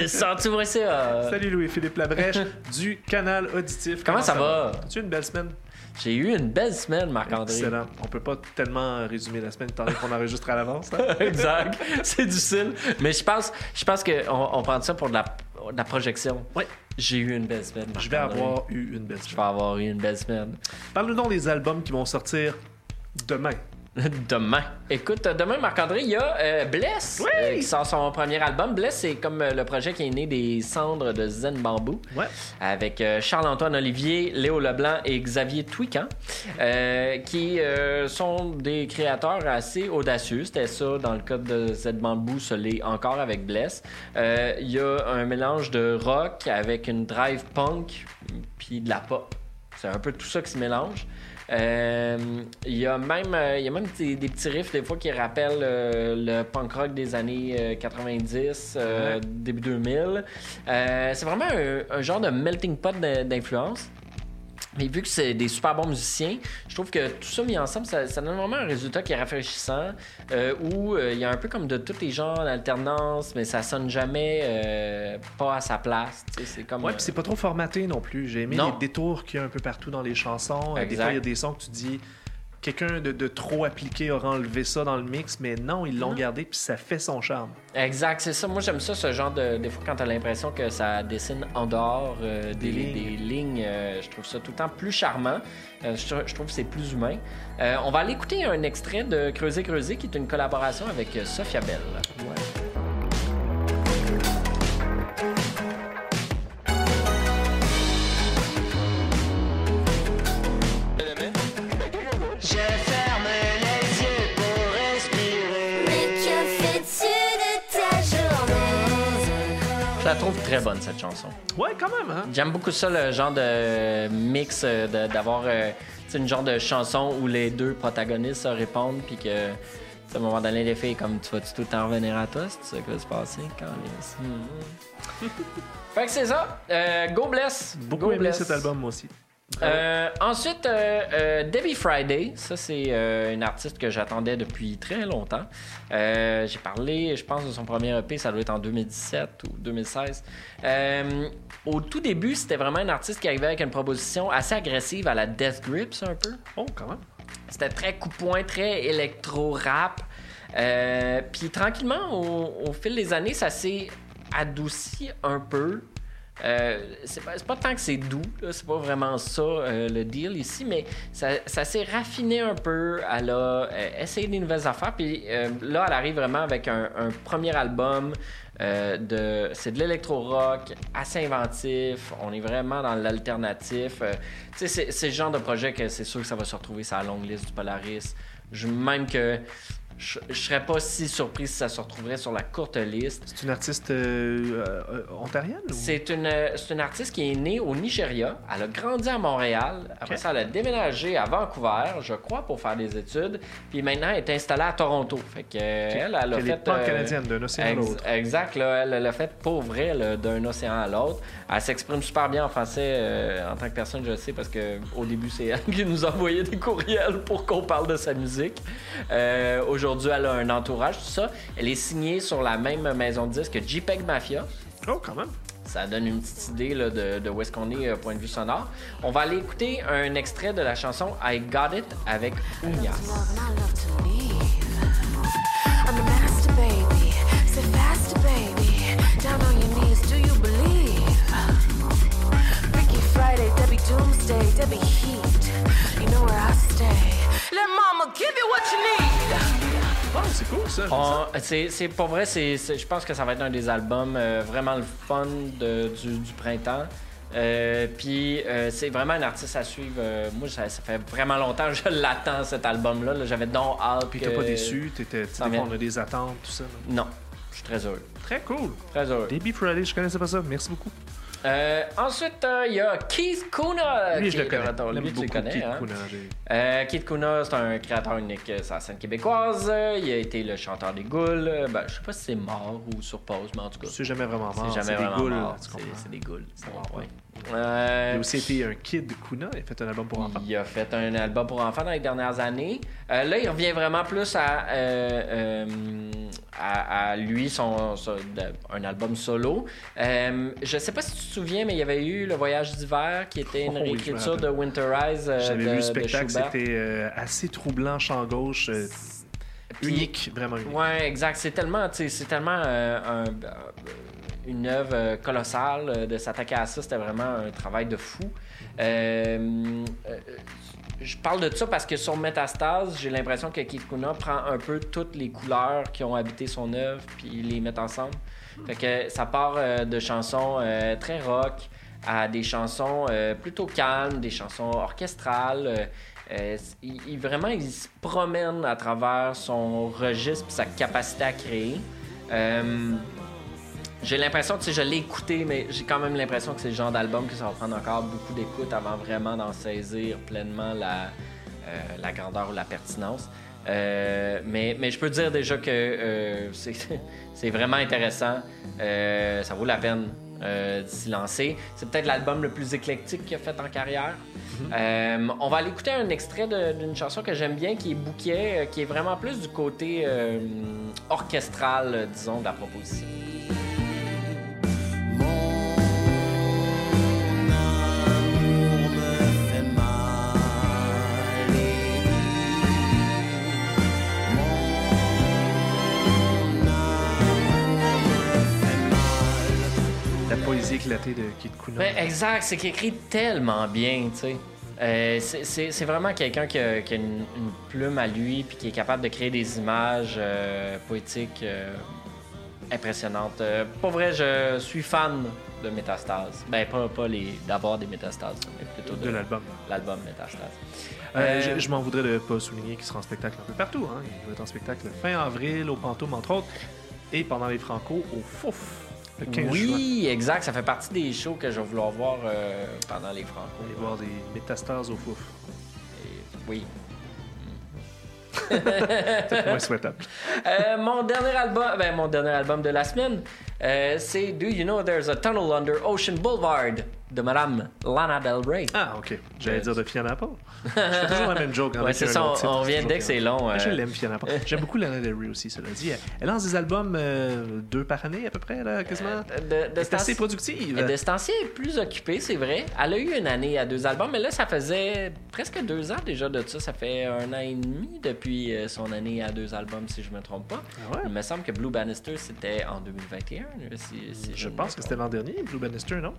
Le senti-moi ça. Salut Louis-Philippe Labrèche du canal auditif. Comment ça va? As-tu une belle semaine? J'ai eu une belle semaine, Marc-André. Excellent. On peut pas tellement résumer la semaine donné qu'on enregistre à l'avance. hein? exact. C'est difficile. Mais je pense, je pense qu'on on prend ça pour de la, de la projection. Oui. J'ai eu une belle semaine. Je vais avoir eu une belle Je semaine. vais avoir eu une belle semaine. Parle-nous donc des albums qui vont sortir demain. Demain. Écoute, demain, Marc-André, il y a euh, Bless Oui! euh, qui sort son premier album. Bless, c'est comme euh, le projet qui est né des cendres de Zen Bambou. Ouais. avec euh, Charles-Antoine Olivier, Léo Leblanc et Xavier Touican, euh, qui sont des créateurs assez audacieux. C'était ça dans le cas de Z Bamboo, ce l'est encore avec Bless. Il y a un mélange de rock avec une drive punk puis de la pop. C'est un peu tout ça qui se mélange. Euh, Il y a même, euh, il y a même des, des petits riffs des fois qui rappellent euh, le punk rock des années euh, 90, euh, Ouais. début 2000. Euh, c'est vraiment un, un genre de melting pot d'in- d'influence. Mais vu que c'est des super bons musiciens, je trouve que tout ça mis ensemble, ça, ça donne vraiment un résultat qui est rafraîchissant, euh, où euh, il y a un peu comme de tous les genres d'alternance, mais ça sonne jamais euh, pas à sa place. C'est comme. Ouais, puis c'est pas trop formaté non plus. J'ai aimé Non. les détours qu'il y a un peu partout dans les chansons. Euh, Des Exact. fois, il y a des sons que tu dis quelqu'un de, de trop appliqué aura enlevé ça dans le mix, mais non, ils l'ont gardé puis ça fait son charme. Exact, c'est ça. Moi, j'aime ça, ce genre de. Des fois, quand t'as l'impression que ça dessine en dehors euh, des, Des lignes. des lignes, euh, je trouve ça tout le temps plus charmant. Euh, je, je trouve que c'est plus humain. On va aller écouter un extrait de Creuser, Creuser, qui est une collaboration avec Sophia Bell. Trouve très bonne, cette chanson. Ouais, quand même, hein? J'aime beaucoup ça, le genre de mix, euh, de- d'avoir euh, tu sais, une genre de chanson où les deux protagonistes se répondent, puis que, à un moment donné, les filles, comme tu vas-tu tout le temps revenir à toi, c'est ça qui va se passer quand les... fait que c'est ça. Euh, go Bless. Beaucoup Go aimé Bless. cet album, moi aussi. Euh, ensuite, euh, euh, Debbie Friday, ça c'est une artiste que j'attendais depuis très longtemps. J'ai parlé, je pense, de son premier EP, ça doit être en 2017 ou 2016. Euh, au tout début, c'était vraiment un artiste qui arrivait avec une proposition assez agressive à la Death Grips un peu. Oh, quand même. C'était très coup-point, très électro-rap. Puis tranquillement, au, au fil des années, ça s'est adouci un peu. Euh, c'est pas, pas tant que c'est doux, c'est pas vraiment ça euh, le deal ici, mais ça, ça s'est raffiné un peu. Elle a euh, des nouvelles affaires, puis euh, là, elle arrive vraiment avec un, un premier album. euh, de, c'est de l'électro-rock assez inventif. On est vraiment dans l'alternatif. Tu sais, c'est, c'est le genre de projet que c'est sûr que ça va se retrouver sur la longue liste du Polaris. Je, même que je, je serais pas si surpris si ça se retrouverait sur la courte liste. C'est une artiste euh, euh, ontarienne? ou- C'est une, euh, c'est une artiste qui est née au Nigeria. Elle a grandi à Montréal. Après ça, elle a déménagé à Vancouver, je crois, pour faire des études. Puis maintenant, elle est installée à Toronto. Fait que, elle, elle a Qu'elle fait. est pas canadienne, d'un océan à l'autre. Exact, là, elle l'a fait pour vrai, d'un océan à l'autre. Elle s'exprime super bien en français euh, en tant que personne, je le sais, parce que au début, c'est elle qui nous envoyait des courriels pour qu'on parle de sa musique. Aujourd'hui, elle a un entourage, tout ça. Elle est signée sur la même maison de disques que JPEG Mafia. Oh, quand même. Ça donne une petite idée là, de, de où est-ce qu'on est, euh, point de vue sonore. On va aller écouter un extrait de la chanson I Got It avec Uñas. Love and I love to leave. I'm a master baby, say faster baby. Down on your knees, do you believe? Freaky Friday, Debbie Doomsday, Debbie Heat. You know where I stay. Let mama give you what you need. Oh, c'est cool, ça. C'est pour vrai, c'est je pense que ça va être un des albums euh, vraiment le fun de- du, du printemps. Euh, Puis euh, c'est vraiment un artiste à suivre. Moi, ça, ça fait vraiment longtemps que je l'attends cet album-là. là. J'avais donc hâte. Puis t'es pas déçu, t'étais, on a des attentes, tout ça. là. Non, je suis très heureux. Très cool. Très heureux. Debbie Friday, je connaissais pas ça. Merci beaucoup. Euh, ensuite, euh, il y a Keith Kuna. Lui, qui je le connais. Lui, tu le connais. Keith hein? Kuna, Euh, Keith Kuna, c'est un créateur unique sur la scène québécoise. Il a été le chanteur des Goules. Ben, je sais pas si c'est mort ou sur pause, mais en tout cas, C'est jamais vraiment mort. c'est jamais des vraiment goules, mort. tu C'est des Goules. C'est ouais. Euh, Il a aussi été un kid Kuna. Il a fait un album pour enfants. il a fait un album pour enfants dans les dernières années. Là, il revient vraiment plus à à, à lui son, un album solo. Euh, je sais pas si tu te souviens, mais il y avait eu Le Voyage d'hiver qui était une Oh réécriture de Winterize. euh, J'avais vu le spectacle, c'était euh, assez troublant, champ gauche, euh, unique, vraiment unique. Ouais, exact. C'est tellement, c'est tellement euh, un- une œuvre colossale de s'attaquer à ça. C'était vraiment un travail de fou. Euh, je parle de ça parce que sur Métastase, j'ai l'impression que Keith Kuna prend un peu toutes les couleurs qui ont habité son œuvre puis les met ensemble. Fait que ça part euh, de chansons euh, très rock à des chansons euh, plutôt calmes, des chansons orchestrales. il, il- vraiment, il se promène à travers son registre et sa capacité à créer. J'ai l'impression que tu sais, je l'ai écouté, mais j'ai quand même l'impression que c'est le genre d'album que ça va prendre encore beaucoup d'écoute avant vraiment d'en saisir pleinement la, euh, la grandeur ou la pertinence. Euh, mais, mais je peux dire déjà que euh, c'est vraiment intéressant. Ça vaut la peine euh, de s'y lancer. C'est peut-être l'album le plus éclectique qu'il a fait en carrière. Euh, on va aller écouter un extrait d'une chanson que j'aime bien, qui est Bouquet, euh, qui est vraiment plus du côté orchestral, disons, de la proposition. Ben, exact, c'est qu'il écrit tellement bien, tu sais. Euh, c'est- vraiment quelqu'un qui a, qui a une, une plume à lui puis qui est capable de créer des images euh, poétiques euh, impressionnantes. Pour vrai, je suis fan de Métastase. Ben, pas, pas les d'avoir des Métastases, mais plutôt de, de l'album. l'album Métastase. Je je m'en voudrais de pas souligner qu'il sera en spectacle un peu partout. Hein. Il va être en spectacle fin avril au Pantoum, entre autres, et pendant les Franco au Fouf, le 15 juin. Oui, exact. Ça fait partie des shows que je vais vouloir voir euh, pendant les Franco. Allez voir des métastars au Fouf. Et- oui. Peut-être moins souhaitable. Euh, mon dernier album, ben, mon dernier album de la semaine, euh, c'est Do You Know There's a Tunnel Under Ocean Boulevard? De Madame Lana Del Rey. Ah, ok. J'allais dire de Fiona Paul. Je fais toujours la même joke. ouais, c'est ça. On, on c'est vient dès que c'est long. Mais euh, Je l'aime, Fiona Paul. J'aime beaucoup Lana Del Rey aussi, cela dit. Elle- lance des albums euh, deux par année, à peu près, là, quasiment. de, de, Elle est ce assez productive. de ce temps-ci, elle est plus occupée, c'est vrai. Elle a eu une année à deux albums, mais là, ça faisait presque deux ans déjà de ça. Ça fait un an et demi depuis euh, son année à deux albums, si je me trompe pas. Ah ouais? Il me semble que Blue Bannister, c'était en 2021. là, Si, si Je ne pense que c'était l'an dernier, Blue Bannister, non?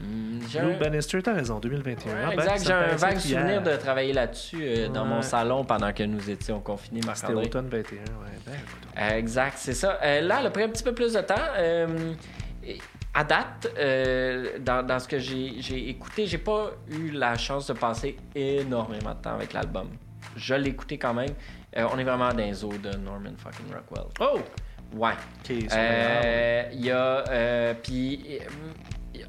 Hmm, un- Bannister, t'as raison, 2021. Ouais, Ah, ben, exact, j'ai un vague souvenir de travailler là-dessus euh, dans mon salon pendant que nous étions confinés, C'était automne 21, ouais. Ben. Euh, exact, c'est ça. Euh, là, elle a pris un petit peu plus de temps. Euh, à date, dans, dans ce que j'ai écouté, j'ai pas eu la chance de passer énormément de temps avec l'album. Je l'ai écouté quand même. On est vraiment dans les eaux de Norman fucking Rockwell. Oh! Ouais. Il y a. Puis.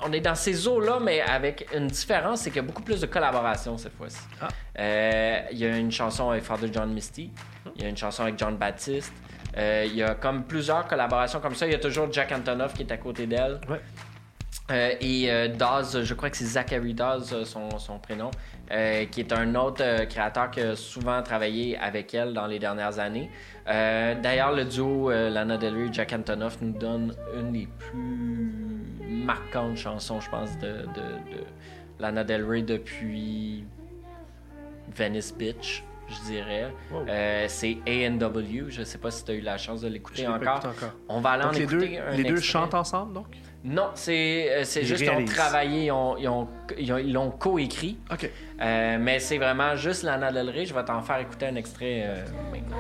On est dans ces eaux-là, mais avec une différence, c'est qu'il y a beaucoup plus de collaboration cette fois-ci. Ah. Euh, Il y a une chanson avec Father John Misty. Il y a une chanson avec John Baptiste. Euh, Il y a comme plusieurs collaborations comme ça. Il y a toujours Jack Antonoff qui est à côté d'elle. Ouais. Euh, et Dawes, je crois que c'est Zachary Dawes, son, son prénom, qui est un autre créateur qui a souvent travaillé avec elle dans les dernières années. D'ailleurs, le duo Lana Del Rey et Jack Antonoff nous donne une des plus marquantes chansons, je pense, de, de, de Lana Del Rey depuis Venice Beach, je dirais. Wow. Euh, c'est A&W. Je sais pas si tu as eu la chance de l'écouter encore. encore. On va aller Donc, en les deux, écouter un les deux extrait. chantent ensemble, donc? Non, c'est euh, juste qu'ils ont travaillé, ils ont- ils ont- ils ont- ils l'ont coécrit. OK. Euh, mais c'est vraiment juste Lana Del Rey. Je vais t'en faire écouter un extrait euh, maintenant.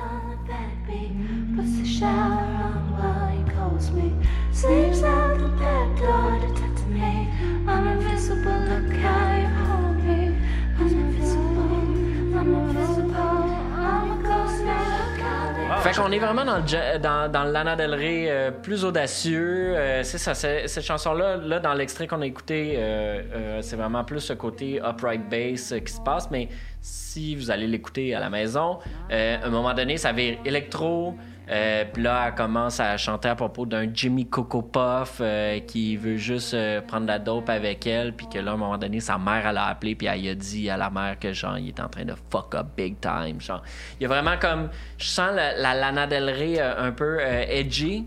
Fait qu'on est vraiment dans le Lana Del Rey euh, plus audacieux. Euh, cette chanson-là, là, dans l'extrait qu'on a écouté, euh, euh, c'est vraiment plus ce côté upright bass euh, qui se passe. Mais si vous allez l'écouter à la maison, euh, à un moment donné, ça vire électro. Euh, puis là, elle commence à chanter à propos d'un Jimmy Coco Puff euh, qui veut juste euh, prendre la dope avec elle. Puis que là, à un moment donné, sa mère, elle a appelé. Puis elle a dit à la mère que, genre, il est en train de fuck up big time. Genre, il y a vraiment comme. Je sens la, la euh, un peu euh, edgy.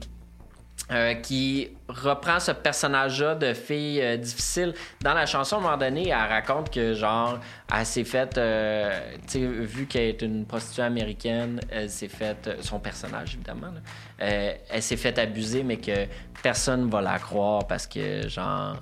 Euh, qui reprend ce personnage-là de fille euh, difficile. Dans la chanson, à un moment donné, elle raconte que, genre, elle s'est faite, euh, tu sais, vu qu'elle est une prostituée américaine, elle s'est faite, son personnage, évidemment, là, elle s'est faite abuser, mais que personne va la croire parce que, genre,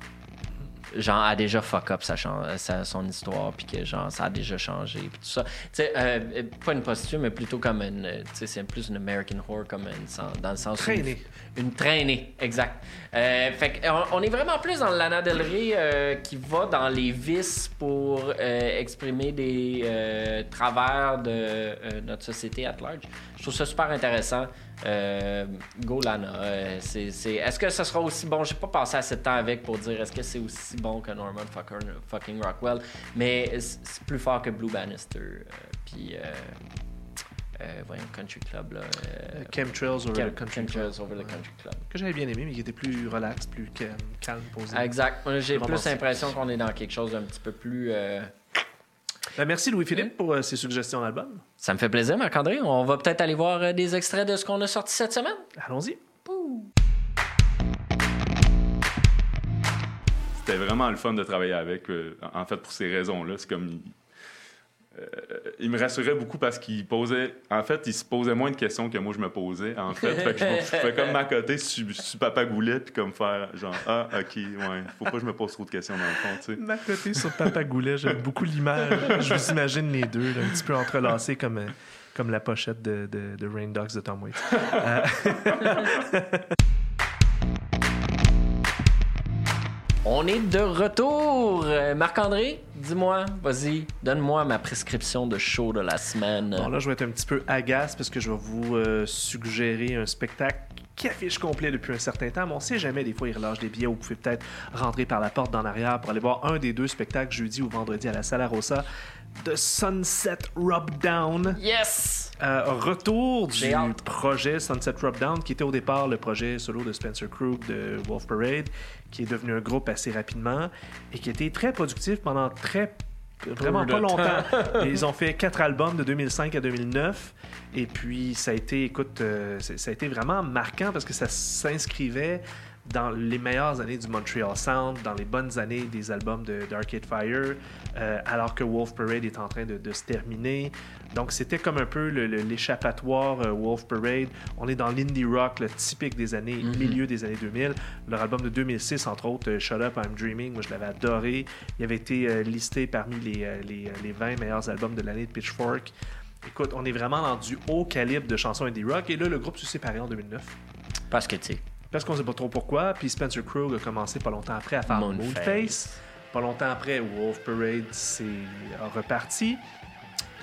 genre a déjà fuck up sa, chan- sa- son histoire puis que genre ça a déjà changé puis tout ça tu sais euh, euh, pas une prostituée mais plutôt comme une euh, tu sais c'est plus une American whore comme une, dans le sens Traînée. une traînée, exact. Euh, fait que, on, on est vraiment plus dans Lana Del Rey euh, qui va dans les vices pour euh, exprimer des euh, travers de euh, notre société at large. Je trouve ça super intéressant. Euh, go Lana. Euh, c'est, c'est- Est-ce que ce sera aussi bon? J'ai pas passé assez de temps avec pour dire est-ce que c'est aussi bon que Norman fucker- fucking Rockwell, mais c'est plus fort que Blue Bannister. euh, Puis, euh, euh, voyons, Country Club, là. Chemtrails over the Country Club. Chemtrails over the Country Club. Que j'avais bien aimé, mais qui était plus relax, plus calme, calme posé. Exact. Moi, J'ai plus l'impression qu'on est dans quelque chose d'un petit peu plus. Ben, merci Louis-Philippe pour euh, ces suggestions d'album. Ça me fait plaisir, Marc-André. On va peut-être aller voir euh, des extraits de ce qu'on a sorti cette semaine. Allons-y. C'était vraiment le fun de travailler avec. euh, en fait, pour ces raisons-là, c'est comme. Euh, il me rassurait beaucoup parce qu'il posait. En fait, il se posait moins de questions que moi je me posais. En fait, je, je pouvais comme m'accoter sur, sur Papa Goulet puis comme faire genre ah ok ouais faut pas que je me pose trop de questions dans le fond tu sais. Sur Papa Goulet, j'aime beaucoup l'image. Je vous imagine les deux, un petit peu entrelacés comme, euh, comme la pochette de, de, Rain Dogs de Tom Waits. On est de retour. Euh, Marc-André, dis-moi, vas-y, donne-moi ma prescription de show de la semaine. Bon, là, je vais être un petit peu agace parce que je vais vous euh, suggérer un spectacle qui affiche complet depuis un certain temps, mais on sait jamais, des fois, ils relâchent des billets ou vous pouvez peut-être rentrer par la porte d'en arrière pour aller voir un des deux spectacles jeudi ou vendredi à la Sala Rosa de Sunset Rub Down. Yes! Euh, retour du projet Sunset Rub Down, qui était au départ le projet solo de Spencer Krug de Wolf Parade, qui est devenu un groupe assez rapidement et qui a été très productif pendant très vraiment pas longtemps. Et Ils ont fait quatre albums de 2005 à 2009 et puis ça a été, écoute, euh, ça a été vraiment marquant parce que ça s'inscrivait dans les meilleures années du Montreal Sound, dans les bonnes années des albums de d'Arcade Fire, euh, alors que Wolf Parade est en train de, de se terminer. Donc c'était comme un peu l'échappatoire euh, Wolf Parade. On est dans l'indie rock, le typique des années, milieu des années 2000. Leur album de 2006, entre autres, euh, Shut Up, I'm Dreaming, moi je l'avais adoré. Il avait été euh, listé parmi les, les, euh, les 20 meilleurs albums de l'année de Pitchfork. Écoute, on est vraiment dans du haut calibre de chansons indie rock. Et là, le groupe s'est séparé en 2009. Parce que, tu sais, Parce qu'on sait pas trop pourquoi. Puis Spencer Krug a commencé pas longtemps après à faire Moonface. Moonface. Pas longtemps après, Wolf Parade s'est a reparti.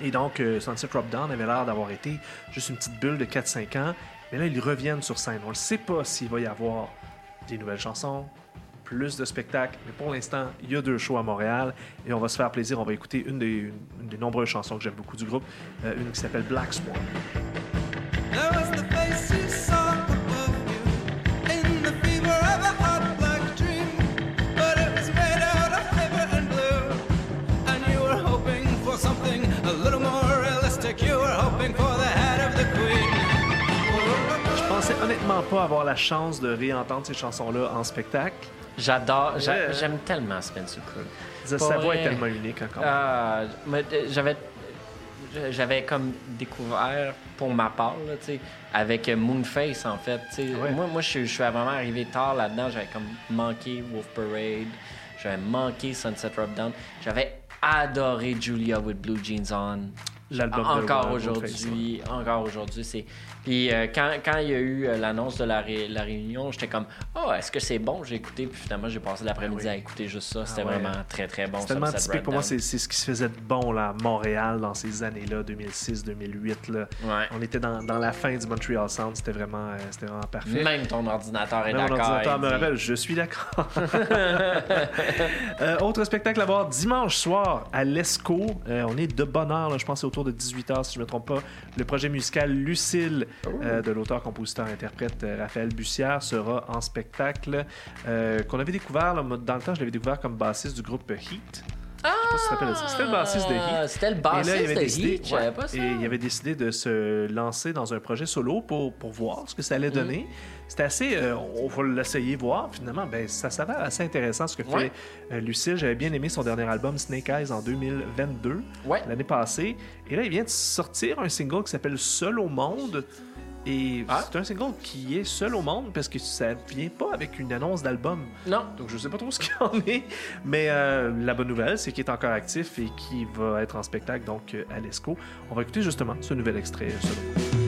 Et donc, euh, Sunset Drop Down avait l'air d'avoir été juste une petite bulle de 4-5 ans. Mais là, ils reviennent sur scène. On ne sait pas s'il va y avoir des nouvelles chansons, plus de spectacles. Mais pour l'instant, il y a deux shows à Montréal. Et on va se faire plaisir. On va écouter une des, une des nombreuses chansons que j'aime beaucoup du groupe. euh, une qui s'appelle Black Swan. Je pensais honnêtement pas avoir la chance de réentendre ces chansons-là en spectacle. j'adore, j'a- Ouais. j'aime tellement Spencer Krug. Sa voix vrai. est tellement unique encore. Ah, mais, euh, j'avais j'avais comme découvert pour ma part là, avec euh, Moonface en fait. Ouais. moi moi je suis- je suis vraiment arrivé tard là-dedans j'avais comme manqué Wolf Parade j'avais manqué Sunset Rub Down j'avais adoré Julia with Blue Jeans On L'album de encore aujourd'hui encore aujourd'hui c'est puis euh, quand, quand il y a eu euh, l'annonce de la, ré- la réunion j'étais comme oh est-ce que c'est bon j'ai écouté puis finalement j'ai passé l'après-midi Ah oui. à écouter juste ça c'était ouais. vraiment très très bon C'est tellement typique pour moi, c'est c'est ce qui se faisait de bon là, à Montréal dans ces années-là, 2006-2008. Là. Ouais. On était dans, dans la fin du Montreal Sound, c'était vraiment, euh, c'était vraiment parfait. Même ton ordinateur est Même mon d'accord. ordinateur me dit- rappelle, je suis d'accord. Autre spectacle à voir dimanche soir à l'ESCO. On est de bonne heure, là, je pense autour de 18h, si je ne me trompe pas. Le projet musical Lucille euh, de l'auteur-compositeur-interprète euh, Raphaël Bussière sera en spectacle. euh, qu'on avait découvert, là, dans le temps, je l'avais découvert comme bassiste du groupe Heat. Je sais pas si ça. C'était le bassiste de Heat. Ah, C'était le Et bassiste là, il avait de décidé, Heat, je savais ouais, pas ça. et il avait décidé de se lancer dans un projet solo pour, pour voir ce que ça allait donner. C'était assez, euh, on va l'essayer voir. Finalement, ben, ça s'avère assez intéressant ce que fait euh, Lucille. J'avais bien aimé son dernier album Snake Eyes en 2022, Ouais. l'année passée. Et là, il vient de sortir un single qui s'appelle Seul au monde. Et Ah. c'est un single qui est seul au monde parce que ça vient pas avec une annonce d'album. Non. Donc je sais pas trop ce qu'il en est, mais euh, la bonne nouvelle, c'est qu'il est encore actif et qu'il va être en spectacle donc euh, à l'ESCO. On va écouter justement ce nouvel extrait. euh,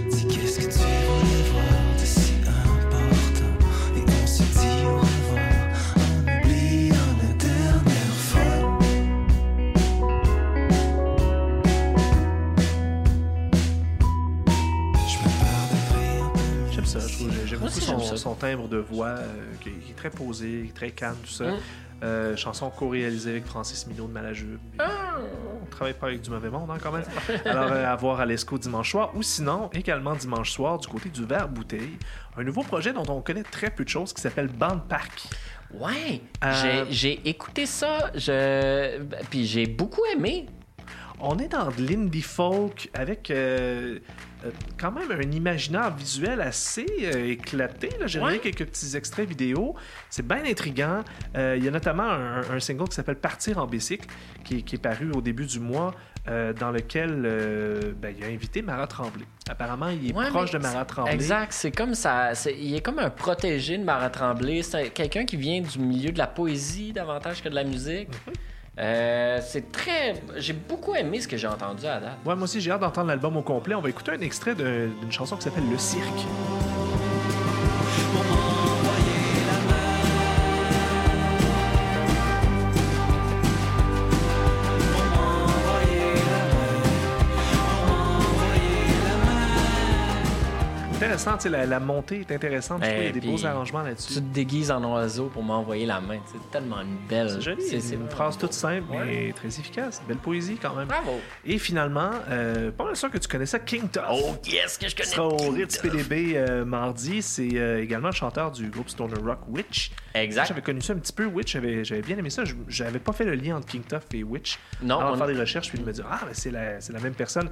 timbre de voix euh, qui, est, qui est très posé, très calme, tout ça. Mm. Euh, chanson co-réalisée avec Francis Minot de Malajube. Ah. On travaille pas avec du mauvais monde hein, quand même. Alors euh, à voir à l'ESCO dimanche soir ou sinon également dimanche soir du côté du Verre Bouteille. Un nouveau projet dont on connaît très peu de choses qui s'appelle Band Park. Ouais. Euh, J'ai- J'ai écouté ça, je... puis j'ai beaucoup aimé. On est dans de l'indie folk avec euh, euh, quand même un imaginaire visuel assez euh, éclaté. J'ai Ouais. regardé quelques petits extraits vidéo. C'est bien intriguant. Euh, Il y a notamment un, un single qui s'appelle Partir en bicycle qui, est- qui est paru au début du mois. dans lequel ben, il a invité Marat Tremblay. Apparemment, il est Ouais, proche de Marat Tremblay. Exact, c'est comme ça. Il est comme un protégé de Marat Tremblay. C'est quelqu'un qui vient du milieu de la poésie davantage que de la musique. Mhm. Euh, c'est très. J'ai beaucoup aimé ce que j'ai entendu à date. Ouais, moi aussi, j'ai hâte d'entendre l'album au complet. On va écouter un extrait d'un- d'une chanson qui s'appelle Le Cirque. Intéressant, tu la, la montée est intéressante. Qu'il y a Eh, des beaux arrangements Tu là-dessus. te déguises en oiseau pour m'envoyer la main. C'est tellement une belle. C'est joli, c'est une phrase toute simple, mais très efficace. Belle poésie quand même. Bravo. Et finalement, euh, pas mal sûr que tu connais ça, King Tuff. Oh, yes, que je connais. Il sera au Ritz. PDB euh, mardi. C'est euh, également le chanteur du groupe Stoner Rock Witch. Exact. J'avais connu ça un petit peu, Witch. J'avais j'avais bien aimé ça. Je- J'avais pas fait le lien entre King Tuff et Witch. Non, Avant de on- faire des recherches, puis de me dire Ah, mais c'est la, c'est la même personne.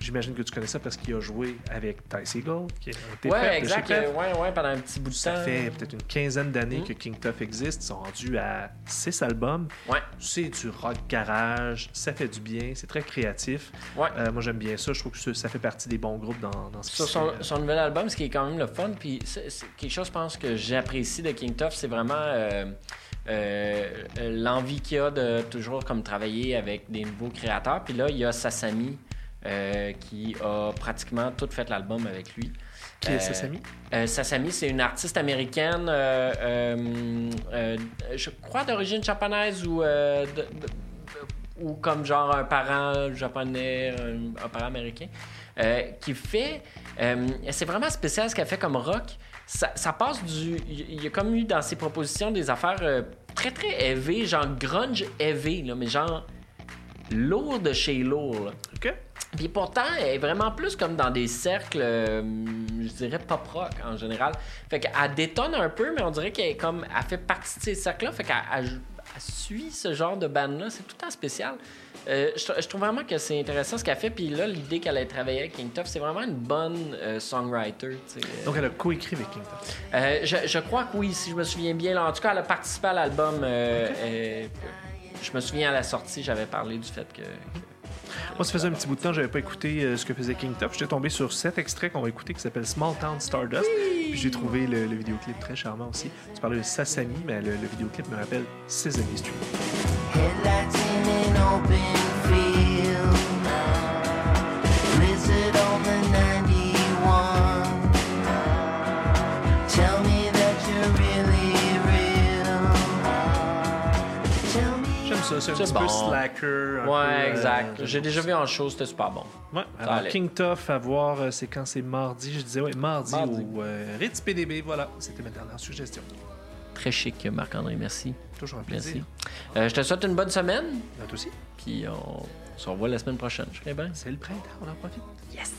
J'imagine que tu connais ça parce qu'il a joué avec Ty Seagull, qui TPF Ouais, chez exact. Clef. euh, Ouais, ouais, pendant un petit bout de Ça temps. fait peut-être une quinzaine d'années Mm. que King Tuff existe. Ils sont rendus à six albums. Ouais. C'est du rock garage, ça fait du bien, c'est très créatif. Ouais. Euh, moi, j'aime bien ça. Je trouve que ça, ça fait partie des bons groupes dans, dans ce Sur son, nouvel album, ce qui est quand même le fun, puis quelque chose, je pense, que j'apprécie de King Tuff, c'est vraiment euh, euh, l'envie qu'il a de toujours comme travailler avec des nouveaux créateurs. Puis là, il y a Sasami euh, qui a pratiquement tout fait l'album avec lui. Qui est Euh, Sasami? euh, Sasami, c'est une artiste américaine, euh, je crois d'origine japonaise ou, de- de- ou comme genre un parent japonais, un, un parent américain, qui fait. c'est vraiment spécial ce qu'elle fait comme rock. Ça, ça passe du. Il y a comme eu dans ses propositions des affaires euh, très très heavy, genre grunge heavy, là, mais genre lourd de chez lourd. là. OK. Puis pourtant, elle est vraiment plus comme dans des cercles, euh, je dirais pop rock en général. Fait qu'elle détonne un peu, mais on dirait qu'elle est comme, elle fait partie de ces cercles-là. Fait qu'elle elle- elle suit ce genre de band-là. C'est tout le temps spécial. Euh, je, je trouve vraiment que c'est intéressant ce qu'elle fait. Puis là, l'idée qu'elle ait travaillé avec King Tuff, c'est vraiment une bonne euh, songwriter. Donc, elle a coécrit avec King Tuff. Euh, je, je crois que oui, si je me souviens bien. Là, en tout cas, elle a participé à l'album. je me souviens à la sortie, j'avais parlé du fait que. Moi, ça faisait un petit bout de temps, j'avais pas écouté euh, ce que faisait King Tuff. J'étais tombé sur cet extrait qu'on va écouter qui s'appelle Small Town Stardust. Puis j'ai trouvé le, le vidéoclip très charmant aussi. Tu parlais de Sasami, mais le, le vidéoclip me rappelle Sesame Street. Ça, c'est un C'est petit bon. peu slacker. un Ouais, euh, exact. J'ai déjà vu en show, c'était super bon. Ouais, alors. King Tuff à voir, euh, c'est quand c'est mardi, je disais, ouais, mardi, Mardi. au euh, Ritz PDB, voilà, c'était ma dernière suggestion. Très chic, Marc-André, merci. Toujours un Merci. plaisir. Euh, je te souhaite une bonne semaine, À toi aussi. puis on se revoit la semaine prochaine. Je serai bien. C'est le printemps, on en profite. Yes!